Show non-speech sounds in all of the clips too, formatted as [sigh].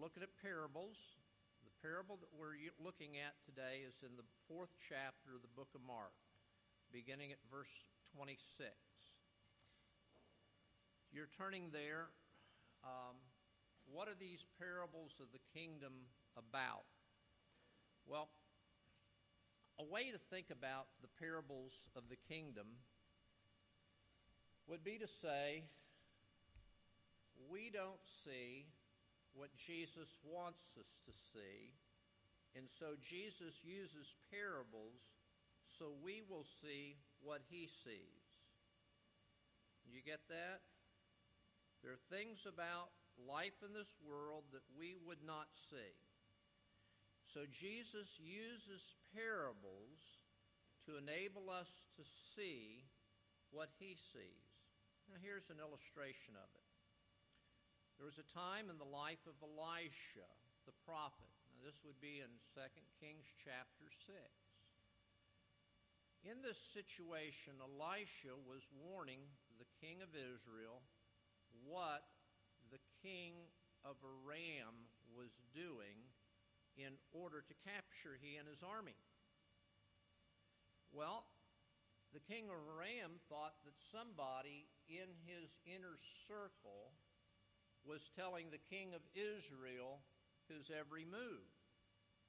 looking at parables. The parable that we're looking at today is in the fourth chapter of the book of Mark, beginning at verse 26. You're turning there. Um, what are these parables of the kingdom about? Well, a way to think about the parables of the kingdom would be to say, we don't see what Jesus wants us to see, and so Jesus uses parables so we will see what he sees. You get that? There are things about life in this world that we would not see. So Jesus uses parables to enable us to see what he sees. Now, here's an illustration of it. There was a time in the life of Elisha, the prophet. Now, this would be in 2 Kings chapter 6. In this situation, Elisha was warning the king of Israel what the king of Aram was doing in order to capture he and his army. Well, the king of Aram thought that somebody in his inner circle was telling the king of Israel his every move.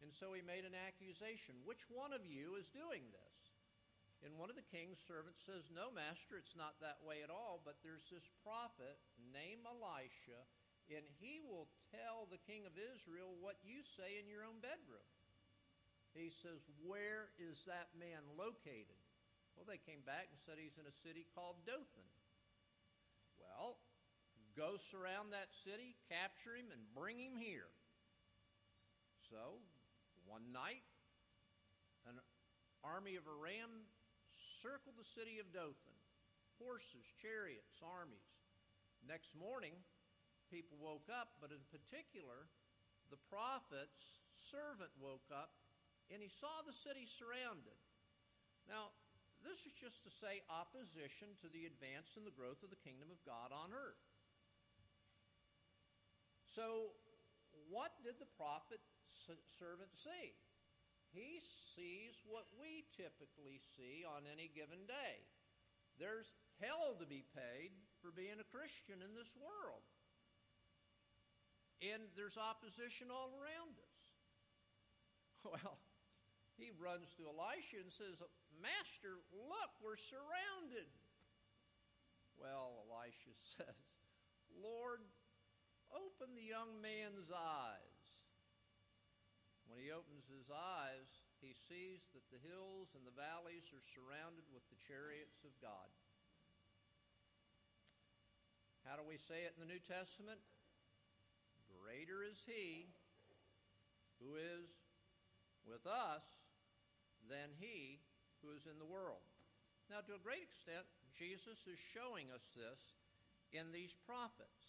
And so he made an accusation. Which one of you is doing this? And one of the king's servants says, No, master, it's not that way at all, but there's this prophet named Elisha, and he will tell the king of Israel what you say in your own bedroom. He says, Where is that man located? Well, they came back and said he's in a city called Dothan. Well, go surround that city, capture him, and bring him here. So, one night, an army of Aram circled the city of Dothan horses, chariots, armies. Next morning, people woke up, but in particular, the prophet's servant woke up and he saw the city surrounded. Now, this is just to say opposition to the advance and the growth of the kingdom of God on earth. So, what did the prophet servant see? He sees what we typically see on any given day. There's hell to be paid for being a Christian in this world. And there's opposition all around us. [laughs] Well, he runs to Elisha and says, Master, look, we're surrounded. Well, Elisha [laughs] says, Lord, open the young man's eyes. When he opens his eyes, he sees that the hills and the valleys are surrounded with the chariots of God. How do we say it in the New Testament? Greater is he who is with us than he who is in the world. Now, to a great extent, Jesus is showing us this in these prophets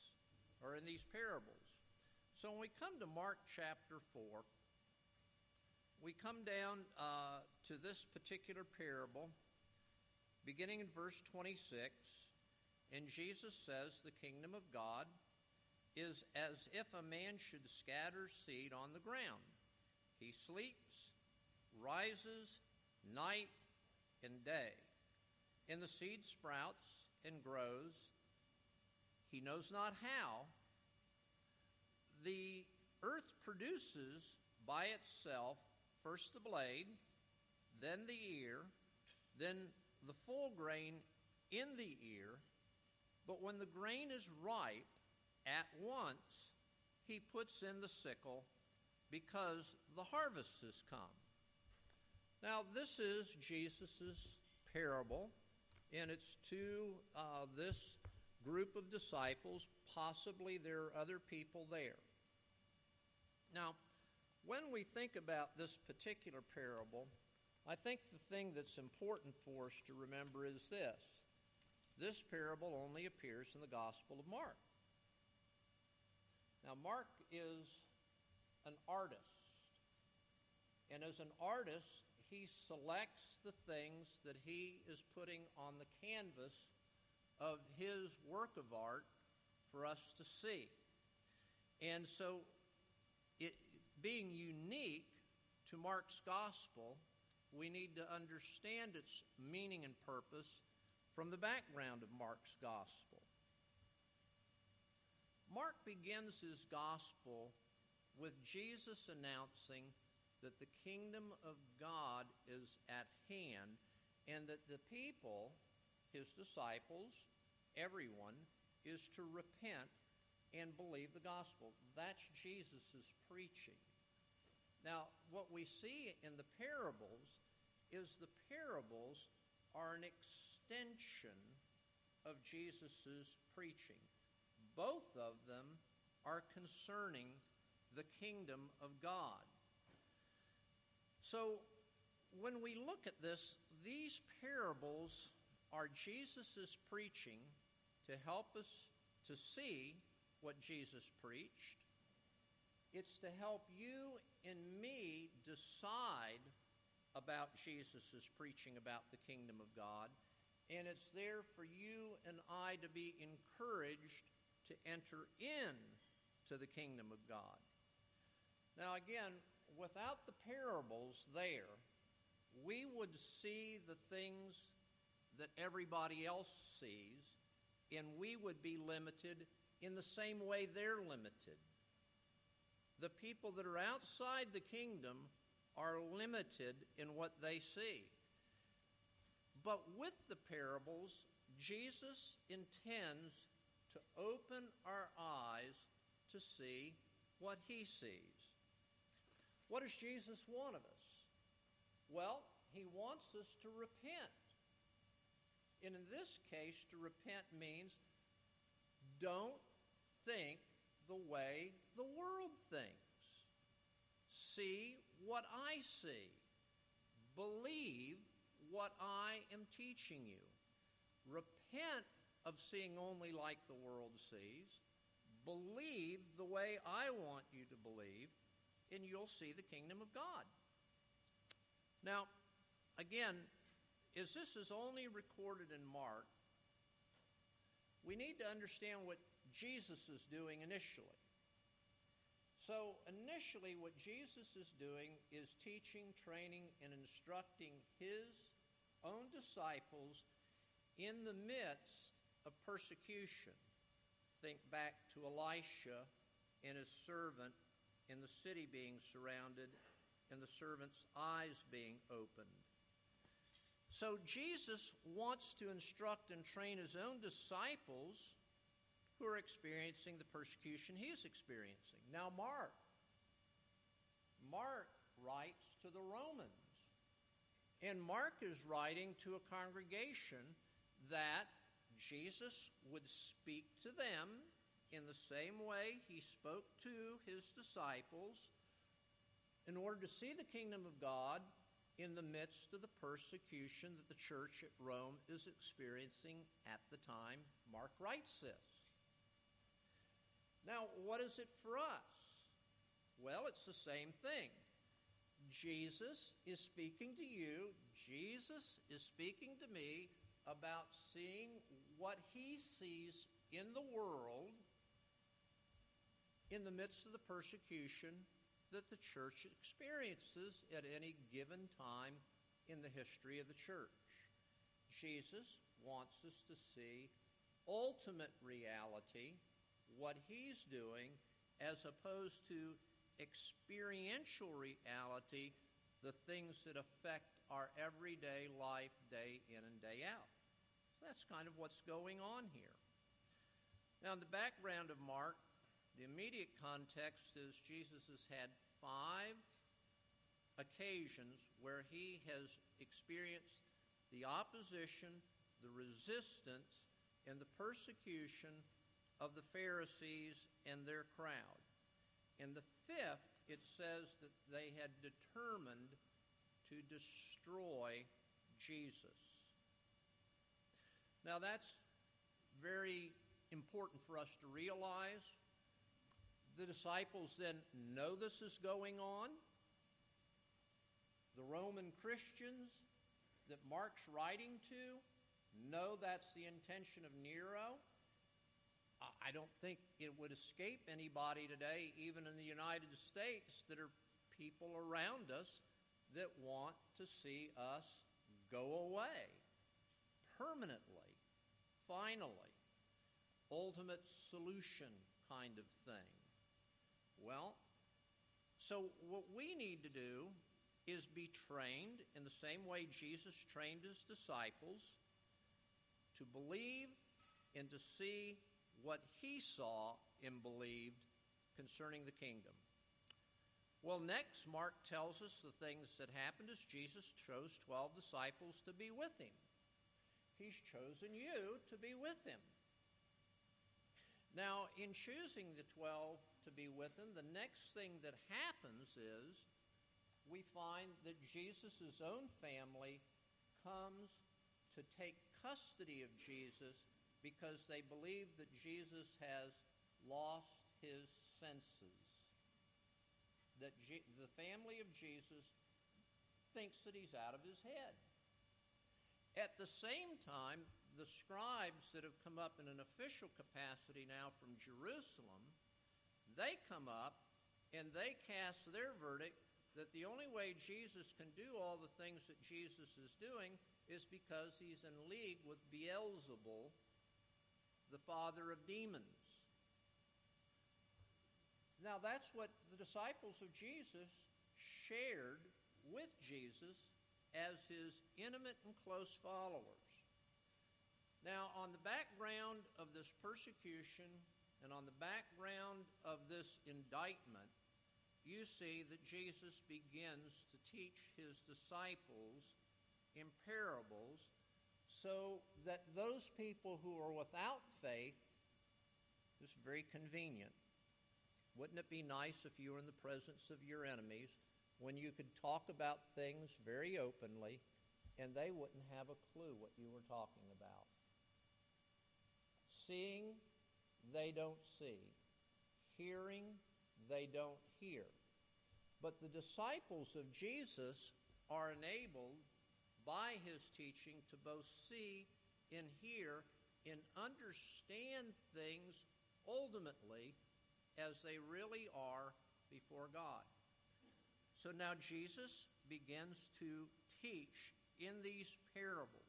or in these parables. So when we come to Mark chapter 4, we come down uh, to this particular parable, beginning in verse 26, and Jesus says, The kingdom of God is as if a man should scatter seed on the ground. He sleeps, rises, night and day. And the seed sprouts and grows. He knows not how. The earth produces by itself first the blade, then the ear, then the full grain in the ear. But when the grain is ripe, at once he puts in the sickle because the harvest has come. Now, this is Jesus' parable, and it's to uh, this group of disciples. Possibly there are other people there. Now, when we think about this particular parable, I think the thing that's important for us to remember is this this parable only appears in the Gospel of Mark. Now, Mark is an artist. And as an artist, he selects the things that he is putting on the canvas of his work of art for us to see. And so it, being unique to Mark's gospel, we need to understand its meaning and purpose from the background of Mark's gospel. Mark begins his gospel with Jesus announcing that the kingdom of God is at hand and that the people, his disciples, everyone, is to repent and believe the gospel. That's Jesus' preaching. Now, what we see in the parables is the parables are an extension of Jesus' preaching. Both of them are concerning the kingdom of God. So, when we look at this, these parables are Jesus' preaching to help us to see what Jesus preached. It's to help you and me decide about Jesus' preaching about the kingdom of God. And it's there for you and I to be encouraged to enter in to the kingdom of God. Now, again, without the parables there, we would see the things that everybody else sees, and we would be limited in the same way they're limited. The people that are outside the kingdom are limited in what they see. But with the parables, Jesus intends to open our eyes to see what he sees. What does Jesus want of us? Well, he wants us to repent. And in this case, to repent means don't think the way the world thinks. See what I see. Believe what I am teaching you. Repent of seeing only like the world sees. Believe the way I want you to believe and you'll see the kingdom of God. Now, again, as this is only recorded in Mark, we need to understand what Jesus is doing initially. So, initially, what Jesus is doing is teaching, training, and instructing his own disciples in the midst of persecution. Think back to Elisha and his servant in the city being surrounded and the servant's eyes being opened. So Jesus wants to instruct and train his own disciples who are experiencing the persecution he's experiencing. Now, Mark. Mark writes to the Romans. And Mark is writing to a congregation that Jesus would speak to them in the same way he spoke to his disciples in order to see the kingdom of God in the midst of the persecution that the church at Rome is experiencing at the time Mark writes this. Now, what is it for us? Well, it's the same thing. Jesus is speaking to you, Jesus is speaking to me about seeing what he sees in the world in the midst of the persecution that the church experiences at any given time in the history of the church. Jesus wants us to see ultimate reality, what he's doing, as opposed to experiential reality, the things that affect our everyday life day in and day out. So that's kind of what's going on here. Now, in the background of Mark, the immediate context is Jesus has had five occasions where he has experienced the opposition, the resistance, and the persecution of the Pharisees and their crowd. In the fifth, it says that they had determined to destroy Jesus. Now, that's very important for us to realize the disciples then know this is going on. The Roman Christians that Mark's writing to know that's the intention of Nero. I don't think it would escape anybody today, even in the United States, that are people around us that want to see us go away permanently, finally, ultimate solution kind of thing. Well, so what we need to do is be trained in the same way Jesus trained his disciples to believe and to see what he saw and believed concerning the kingdom. Well, next, Mark tells us the things that happened as Jesus chose 12 disciples to be with him. He's chosen you to be with him. Now, in choosing the 12 to be with him, the next thing that happens is we find that Jesus' own family comes to take custody of Jesus because they believe that Jesus has lost his senses. That G- the family of Jesus thinks that he's out of his head. At the same time, the scribes that have come up in an official capacity now from Jerusalem, they come up and they cast their verdict that the only way Jesus can do all the things that Jesus is doing is because he's in league with Beelzebul, the father of demons. Now, that's what the disciples of Jesus shared with Jesus as his intimate and close followers. Now, on the background of this persecution and on the background of this indictment, you see that Jesus begins to teach his disciples in parables so that those people who are without faith, is very convenient. Wouldn't it be nice if you were in the presence of your enemies when you could talk about things very openly and they wouldn't have a clue what you were talking about? Seeing, they don't see. Hearing, they don't hear. But the disciples of Jesus are enabled by his teaching to both see and hear and understand things ultimately as they really are before God. So now Jesus begins to teach in these parables.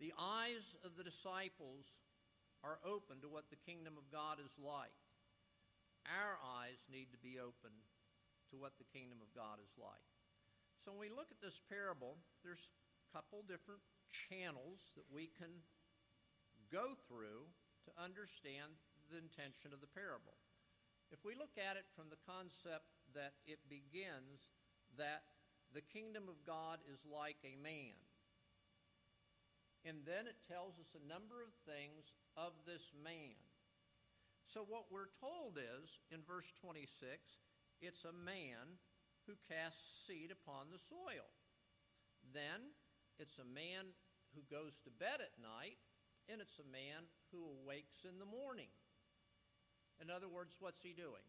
The eyes of the disciples are open to what the kingdom of God is like. Our eyes need to be open to what the kingdom of God is like. So when we look at this parable, there's a couple different channels that we can go through to understand the intention of the parable. If we look at it from the concept that it begins that the kingdom of God is like a man, and then it tells us a number of things of this man. So, what we're told is in verse 26 it's a man who casts seed upon the soil. Then it's a man who goes to bed at night, and it's a man who awakes in the morning. In other words, what's he doing?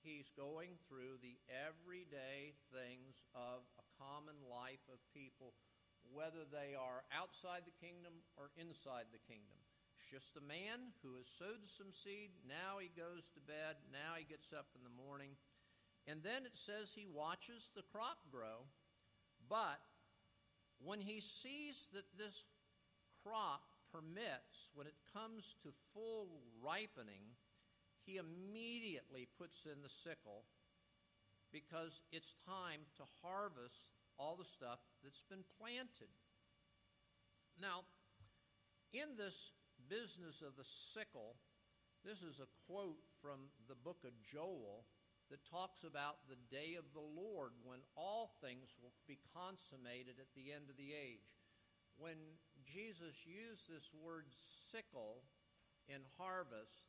He's going through the everyday things of a common life of people, whether they are outside the kingdom or inside the kingdom. Just a man who has sowed some seed. Now he goes to bed. Now he gets up in the morning. And then it says he watches the crop grow, but when he sees that this crop permits, when it comes to full ripening, he immediately puts in the sickle because it's time to harvest all the stuff that's been planted. Now, in this business of the sickle, this is a quote from the book of Joel that talks about the day of the Lord when all things will be consummated at the end of the age. When Jesus used this word sickle in harvest,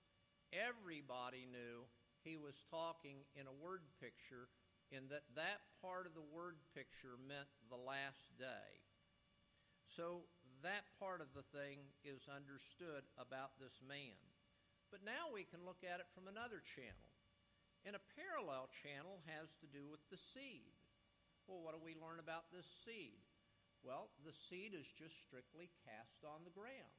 everybody knew he was talking in a word picture and that that part of the word picture meant the last day. So that part of the thing is understood about this man. But now we can look at it from another channel. And a parallel channel has to do with the seed. Well, what do we learn about this seed? Well, the seed is just strictly cast on the ground.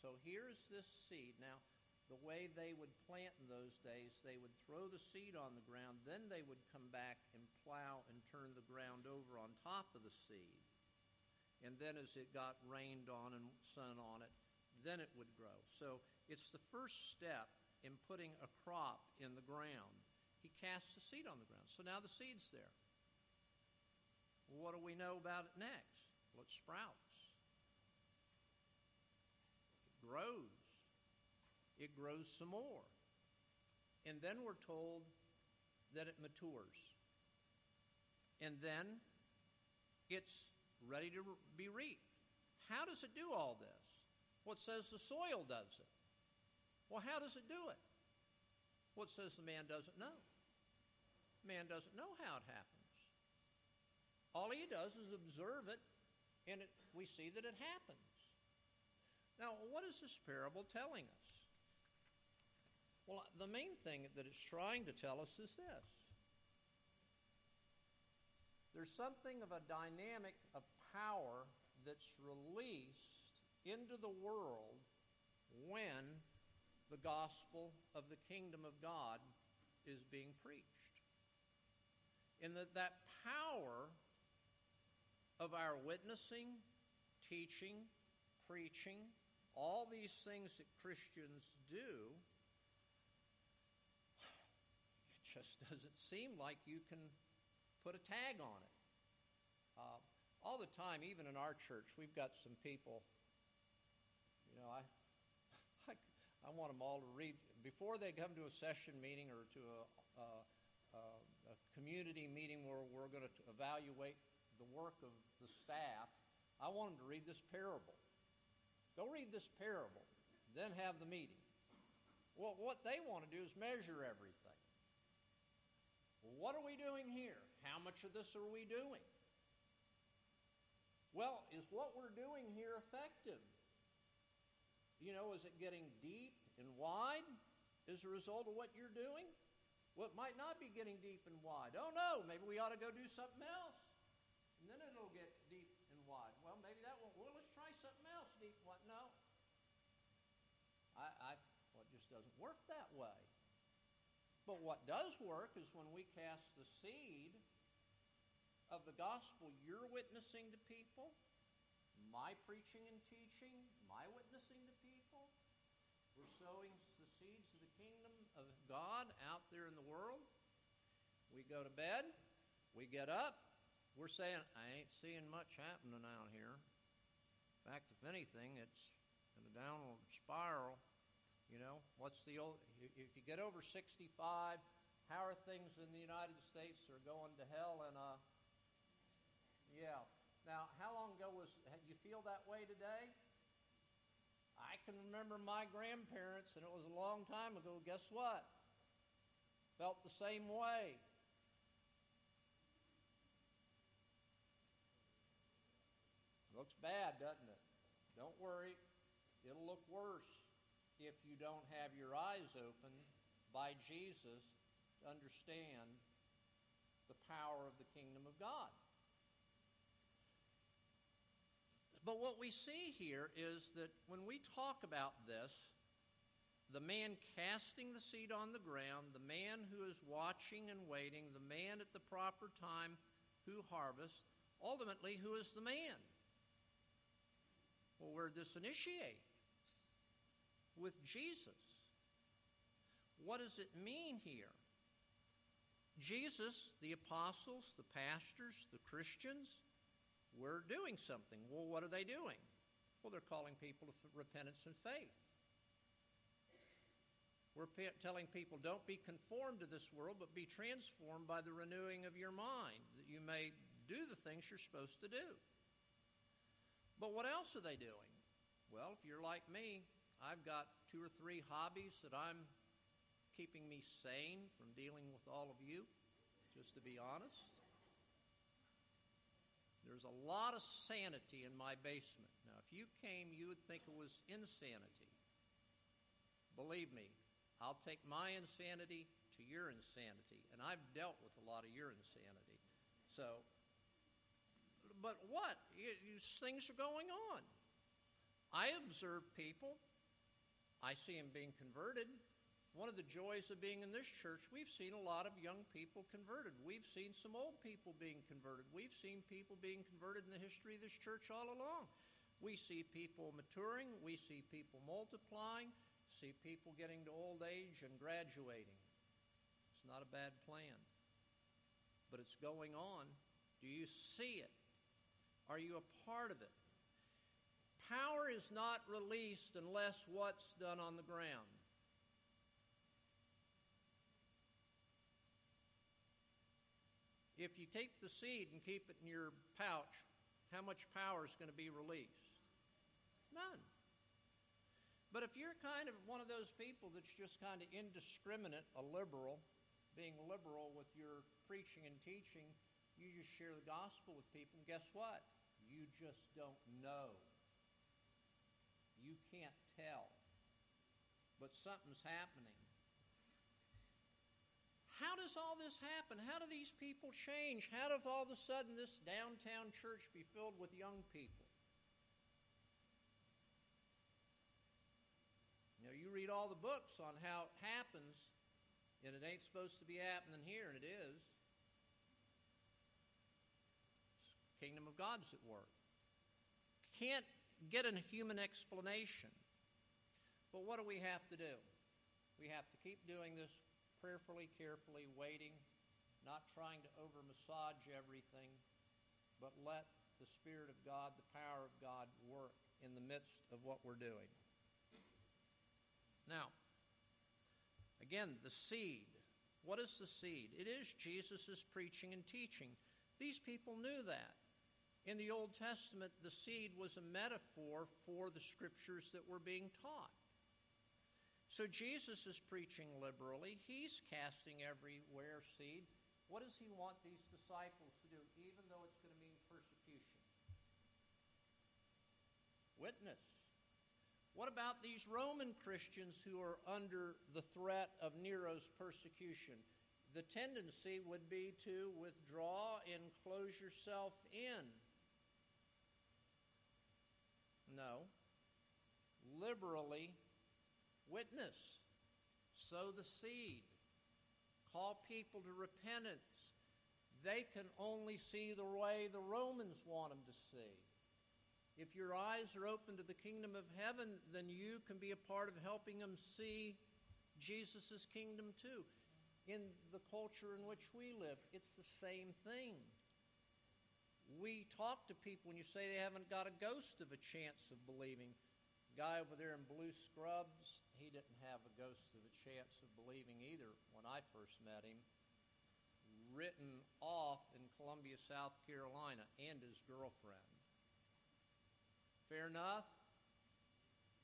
So here's this seed. Now, the way they would plant in those days, they would throw the seed on the ground, then they would come back and plow and turn the ground over on top of the seed. And then as it got rained on and sun on it, then it would grow. So it's the first step in putting a crop in the ground. He casts the seed on the ground. So now the seed's there. What do we know about it next? Well, it sprouts. It grows. It grows some more. And then we're told that it matures. And then it's ready to be reaped. How does it do all this? Well, it says the soil does it. Well, how does it do it? Well, it says the man doesn't know. Man doesn't know how it happens. All he does is observe it, and it, we see that it happens. Now, what is this parable telling us? Well, the main thing that it's trying to tell us is this there's something of a dynamic of power that's released into the world when the gospel of the kingdom of God is being preached. And that that power of our witnessing, teaching, preaching, all these things that Christians do, [sighs] it just [laughs] doesn't seem like you can put a tag on it. Uh, all the time, even in our church, we've got some people. You know, I, [laughs] I, I want them all to read before they come to a session meeting or to a, a, a community meeting where we're going to evaluate the work of the staff. I want them to read this parable. Go read this parable, then have the meeting. Well, what they want to do is measure everything. Well, what are we doing here? How much of this are we doing? Well, is what we're doing here effective? You know, is it getting deep and wide as a result of what you're doing? Well, it might not be getting deep and wide. Oh no, maybe we ought to go do something else. And then it'll get deep and wide. Well, maybe that won't. Well, let's try something else deep. What? No. I, I well, it just doesn't work that way. But what does work is when we cast the seed of the gospel, you're witnessing to people, my preaching and teaching, my witnessing to people. We're sowing the seeds of the kingdom of God out there in the world. We go to bed, we get up, we're saying, I ain't seeing much happening out here. In fact, if anything, it's in a downward spiral. You know, what's the old, if you get over 65, how are things in the United States? They're going to hell in uh, yeah. Now, how long ago was you feel that way today? I can remember my grandparents, and it was a long time ago. Guess what? Felt the same way. Looks bad, doesn't it? Don't worry, it'll look worse if you don't have your eyes open by Jesus to understand the power of the kingdom of God. But what we see here is that when we talk about this, the man casting the seed on the ground, the man who is watching and waiting, the man at the proper time who harvests, ultimately, who is the man? Well, where did this initiate? With Jesus. What does it mean here? Jesus, the apostles, the pastors, the Christians, we're doing something. Well, what are they doing? Well, they're calling people to repentance and faith. We're telling people don't be conformed to this world, but be transformed by the renewing of your mind, that you may do the things you're supposed to do. But what else are they doing? Well, if you're like me, I've got two or three hobbies that I'm keeping me sane from dealing with all of you, just to be honest. There's a lot of sanity in my basement. Now, if you came, you would think it was insanity. Believe me, I'll take my insanity to your insanity, and I've dealt with a lot of your insanity. So, but what? you things are going on. I observe people. I see them being converted. One of the joys of being in this church, we've seen a lot of young people converted. We've seen some old people being converted. We've seen people being converted in the history of this church all along. We see people maturing, we see people multiplying, see people getting to old age and graduating. It's not a bad plan, but it's going on. Do you see it? Are you a part of it? Power is not released unless what's done on the ground. If you take the seed and keep it in your pouch, how much power is going to be released? None. But if you're kind of one of those people that's just kind of indiscriminate, a liberal, being liberal with your preaching and teaching, you just share the gospel with people, and guess what? You just don't know. You can't tell. But something's happening. How does all this happen? How do these people change? How does all of a sudden this downtown church be filled with young people? You know, you read all the books on how it happens, and it ain't supposed to be happening here, and it is. kingdom of God's at work. Can't get a human explanation. But what do we have to do? We have to keep doing this prayerfully, carefully, waiting, not trying to over massage everything, but let the Spirit of God, the power of God, work in the midst of what we're doing. Now, again, the seed. What is the seed? It is Jesus' preaching and teaching. These people knew that. In the Old Testament, the seed was a metaphor for the scriptures that were being taught. So Jesus is preaching liberally. He's casting everywhere seed. What does he want these disciples to do, even though it's going to mean persecution? Witness. What about these Roman Christians who are under the threat of Nero's persecution? The tendency would be to withdraw and close yourself in. No. Liberally witness, sow the seed, call people to repentance. They can only see the way the Romans want them to see. If your eyes are open to the kingdom of heaven, then you can be a part of helping them see Jesus' kingdom too. In the culture in which we live, it's the same thing we talk to people when you say they haven't got a ghost of a chance of believing. Guy over there in blue scrubs, he didn't have a ghost of a chance of believing either when I first met him. Written off in Columbia, South Carolina, and his girlfriend. Fair enough?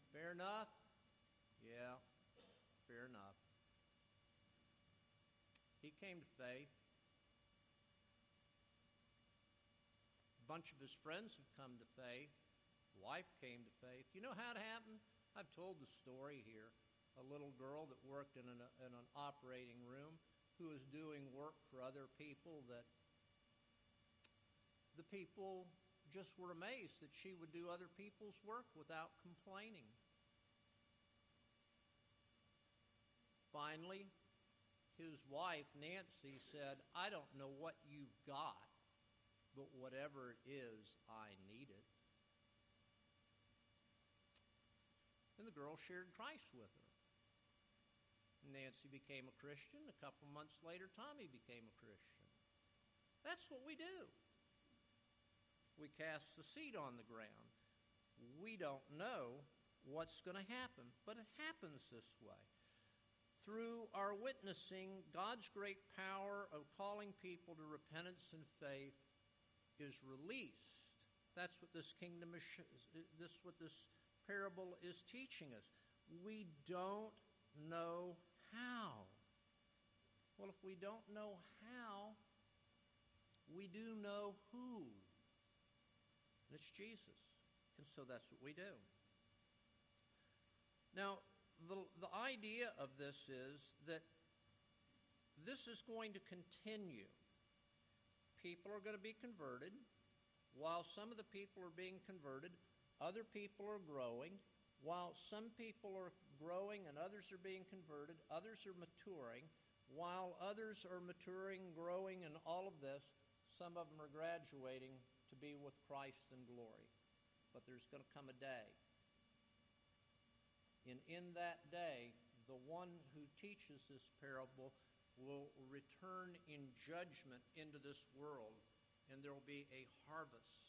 Fair enough? Yeah, fair enough. He came to faith. A bunch of his friends have come to faith. Wife came to faith. You know how it happened? I've told the story here. A little girl that worked in an, in an operating room who was doing work for other people that the people just were amazed that she would do other people's work without complaining. Finally, his wife, Nancy, said, I don't know what you've got, but whatever it is, I need it. And the girl shared Christ with her. Nancy became a Christian. A couple months later, Tommy became a Christian. That's what we do. We cast the seed on the ground. We don't know what's going to happen, but it happens this way. Through our witnessing, God's great power of calling people to repentance and faith is released. That's what this kingdom is. This what this parable is teaching us. We don't know how. Well, if we don't know how, we do know who. And it's Jesus. And so that's what we do. Now, the, the idea of this is that this is going to continue people are going to be converted. While some of the people are being converted, other people are growing. While some people are growing and others are being converted, others are maturing. While others are maturing, growing, and all of this, some of them are graduating to be with Christ in glory. But there's going to come a day. And in that day, the one who teaches this parable will return in judgment into this world, and there will be a harvest.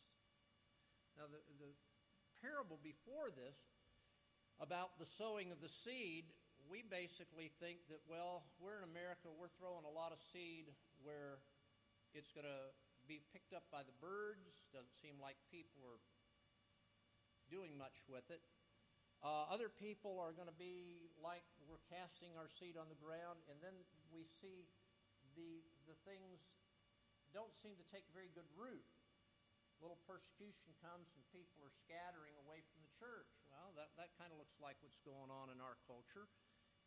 Now, the, the parable before this about the sowing of the seed we basically think that, well, we're in America, we're throwing a lot of seed where it's going to be picked up by the birds. Doesn't seem like people are doing much with it. Uh, other people are going to be like we're casting our seed on the ground, and then we see the the things don't seem to take very good root. Little persecution comes, and people are scattering away from the church. Well, that, that kind of looks like what's going on in our culture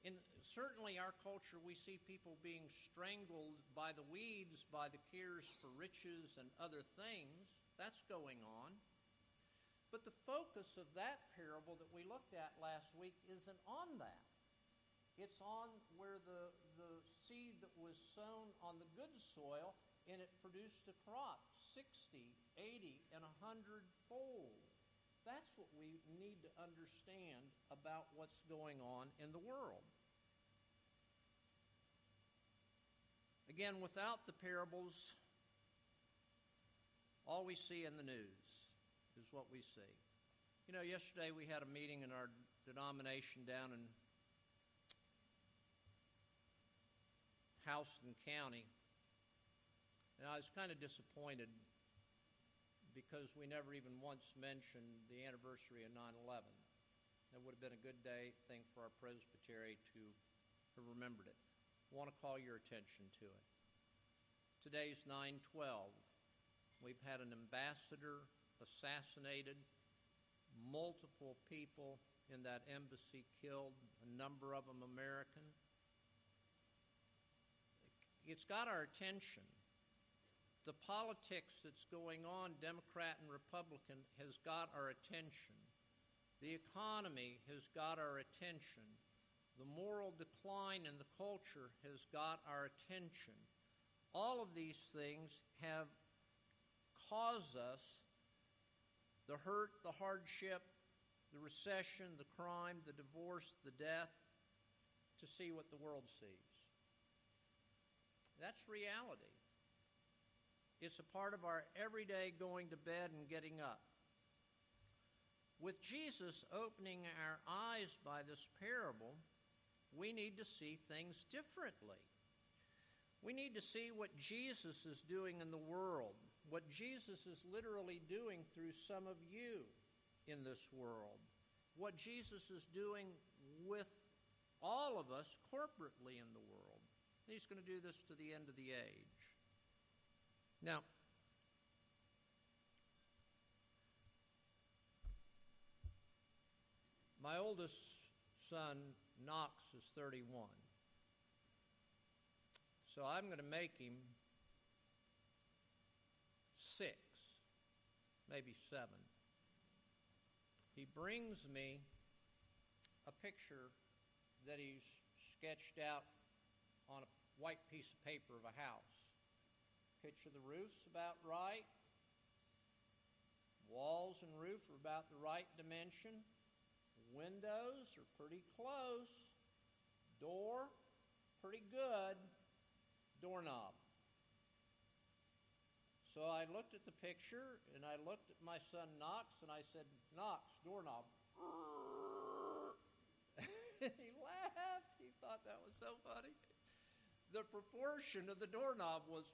in certainly our culture, we see people being strangled by the weeds, by the cares for riches and other things. That's going on. But the focus of that parable that we looked at last week isn't on that. It's on where the, the seed that was sown on the good soil and it produced a crop 60, 80, and 100 fold. That's what we need to understand about what's going on in the world. Again, without the parables, all we see in the news is what we see. You know, yesterday we had a meeting in our denomination down in Houston County, and I was kind of disappointed because we never even once mentioned the anniversary of 9 11. That would have been a good day thing for our presbytery to have remembered it want to call your attention to it. Today's 912. We've had an ambassador assassinated, multiple people in that embassy killed, a number of them American. It's got our attention. The politics that's going on, Democrat and Republican, has got our attention. The economy has got our attention the moral decline in the culture has got our attention. All of these things have caused us the hurt, the hardship, the recession, the crime, the divorce, the death to see what the world sees. That's reality. It's a part of our everyday going to bed and getting up. With Jesus opening our eyes by this parable, we need to see things differently. We need to see what Jesus is doing in the world, what Jesus is literally doing through some of you in this world, what Jesus is doing with all of us corporately in the world. He's going to do this to the end of the age. Now, my oldest son Knox is 31. So I'm going to make him six, maybe seven. He brings me a picture that he's sketched out on a white piece of paper of a house. Picture the roof's about right. Walls and roof are about the right dimension. Windows are pretty close. Door, pretty good. Doorknob. So I looked at the picture and I looked at my son Knox and I said, Knox, doorknob. [laughs] he laughed. He thought that was so funny. The proportion of the doorknob was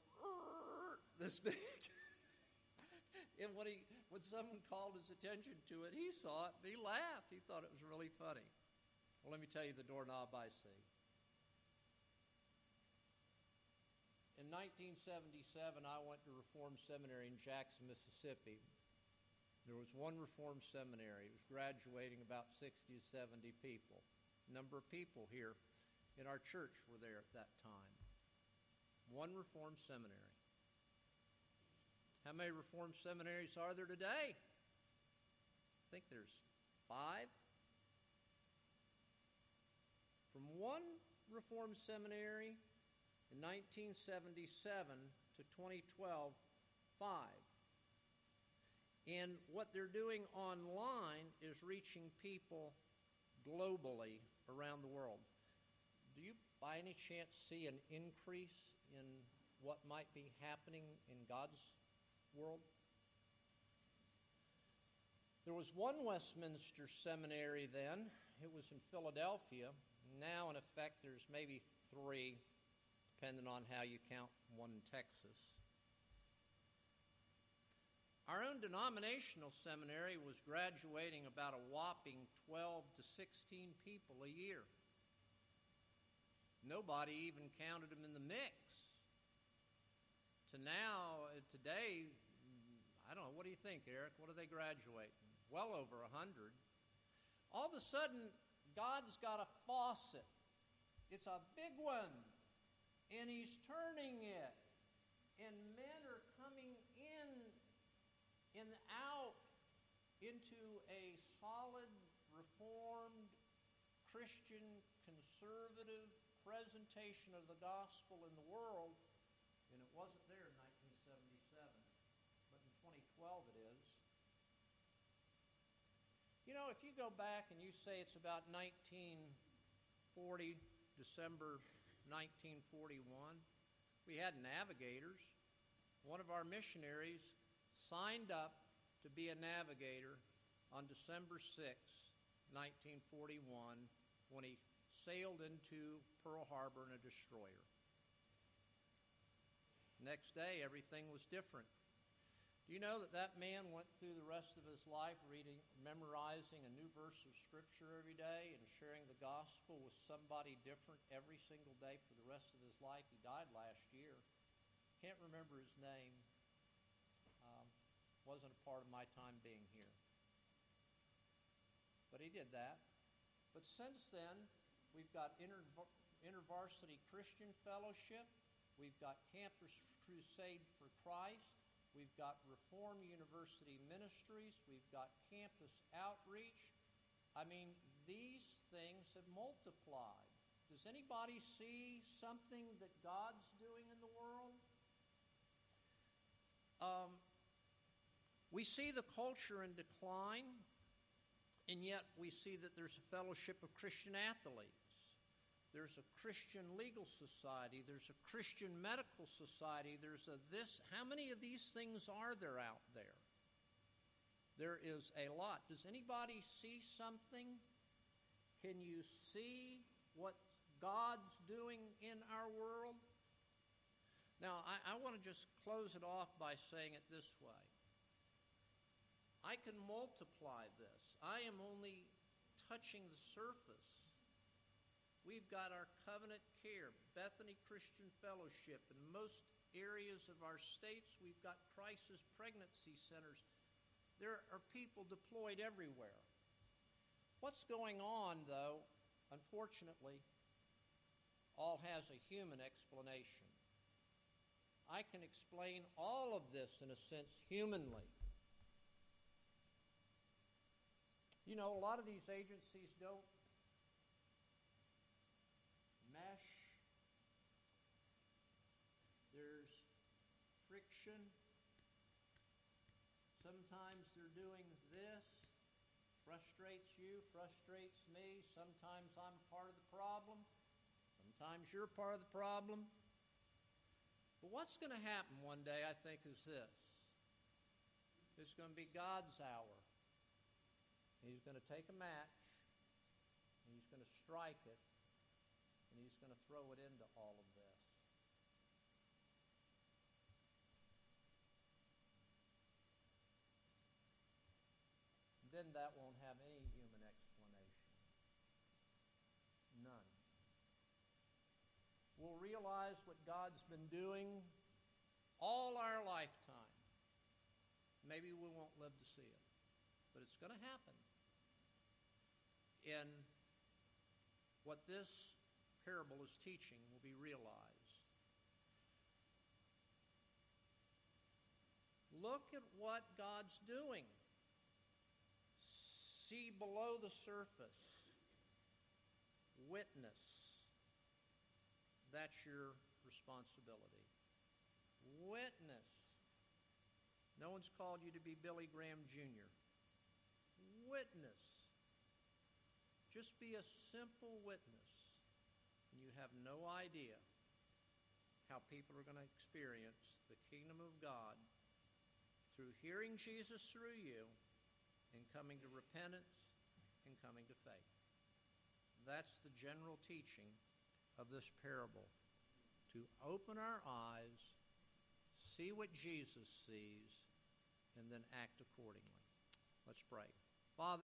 this big. [laughs] and when he when someone called his attention to it, he saw it and he laughed. He thought it was really funny. Well, let me tell you the doorknob I see. In 1977, I went to Reformed Seminary in Jackson, Mississippi. There was one Reformed seminary. It was graduating about 60 to 70 people. Number of people here in our church were there at that time. One Reformed seminary. How many Reformed seminaries are there today? I think there's five. From one Reformed seminary in 1977 to 2012, five. And what they're doing online is reaching people globally around the world. Do you, by any chance, see an increase in what might be happening in God's world? There was one Westminster seminary then. It was in Philadelphia. Now, in effect, there's maybe three, depending on how you count one in Texas. Our own denominational seminary was graduating about a whopping 12 to 16 people a year. Nobody even counted them in the mix. To now, uh, today, I don't know, what do you think, Eric? What do they graduate? well over a hundred. All of a sudden, God's got a faucet. It's a big one, and He's turning it, and men are coming in and out into a solid, reformed, Christian, conservative presentation of the gospel in the world, and it wasn't there in 1977, but in 2012 it is. You know, if you go back and you say it's about 1940, December 1941, we had navigators. One of our missionaries signed up to be a navigator on December 6, 1941, when he sailed into Pearl Harbor in a destroyer. Next day, everything was different. Do you know that that man went through the rest of his life reading, memorizing a new verse of Scripture every day and sharing the gospel with somebody different every single day for the rest of his life? He died last year. Can't remember his name. Um, wasn't a part of my time being here. But he did that. But since then, we've got inter- InterVarsity Christian Fellowship. We've got Campus Crusade for Christ. We've got Reform University Ministries. We've got campus outreach. I mean, these things have multiplied. Does anybody see something that God's doing in the world? Um, we see the culture in decline, and yet we see that there's a fellowship of Christian athletes. There's a Christian legal society. There's a Christian medical society. There's a this. How many of these things are there out there? There is a lot. Does anybody see something? Can you see what God's doing in our world? Now, I, I want to just close it off by saying it this way I can multiply this. I am only touching the surface We've got our covenant care, Bethany Christian Fellowship. In most areas of our states, we've got crisis pregnancy centers. There are people deployed everywhere. What's going on, though, unfortunately, all has a human explanation. I can explain all of this, in a sense, humanly. You know, a lot of these agencies don't Sometimes they're doing this, frustrates me. Sometimes I'm part of the problem. Sometimes you're part of the problem. But what's going to happen one day, I think, is this it's going to be God's hour. He's going to take a match, and he's going to strike it, and he's going to throw it into all of this. then that won't have any human explanation. None. We'll realize what God's been doing all our lifetime. Maybe we won't live to see it, but it's going to happen. And what this parable is teaching will be realized. Look at what God's doing see below the surface, witness, That's your responsibility. Witness. No one's called you to be Billy Graham Jr. Witness. Just be a simple witness. And you have no idea how people are going to experience the kingdom of God through hearing Jesus through you and coming to repentance and coming to faith. That's the general teaching of this parable to open our eyes, see what Jesus sees, and then act accordingly. Let's pray.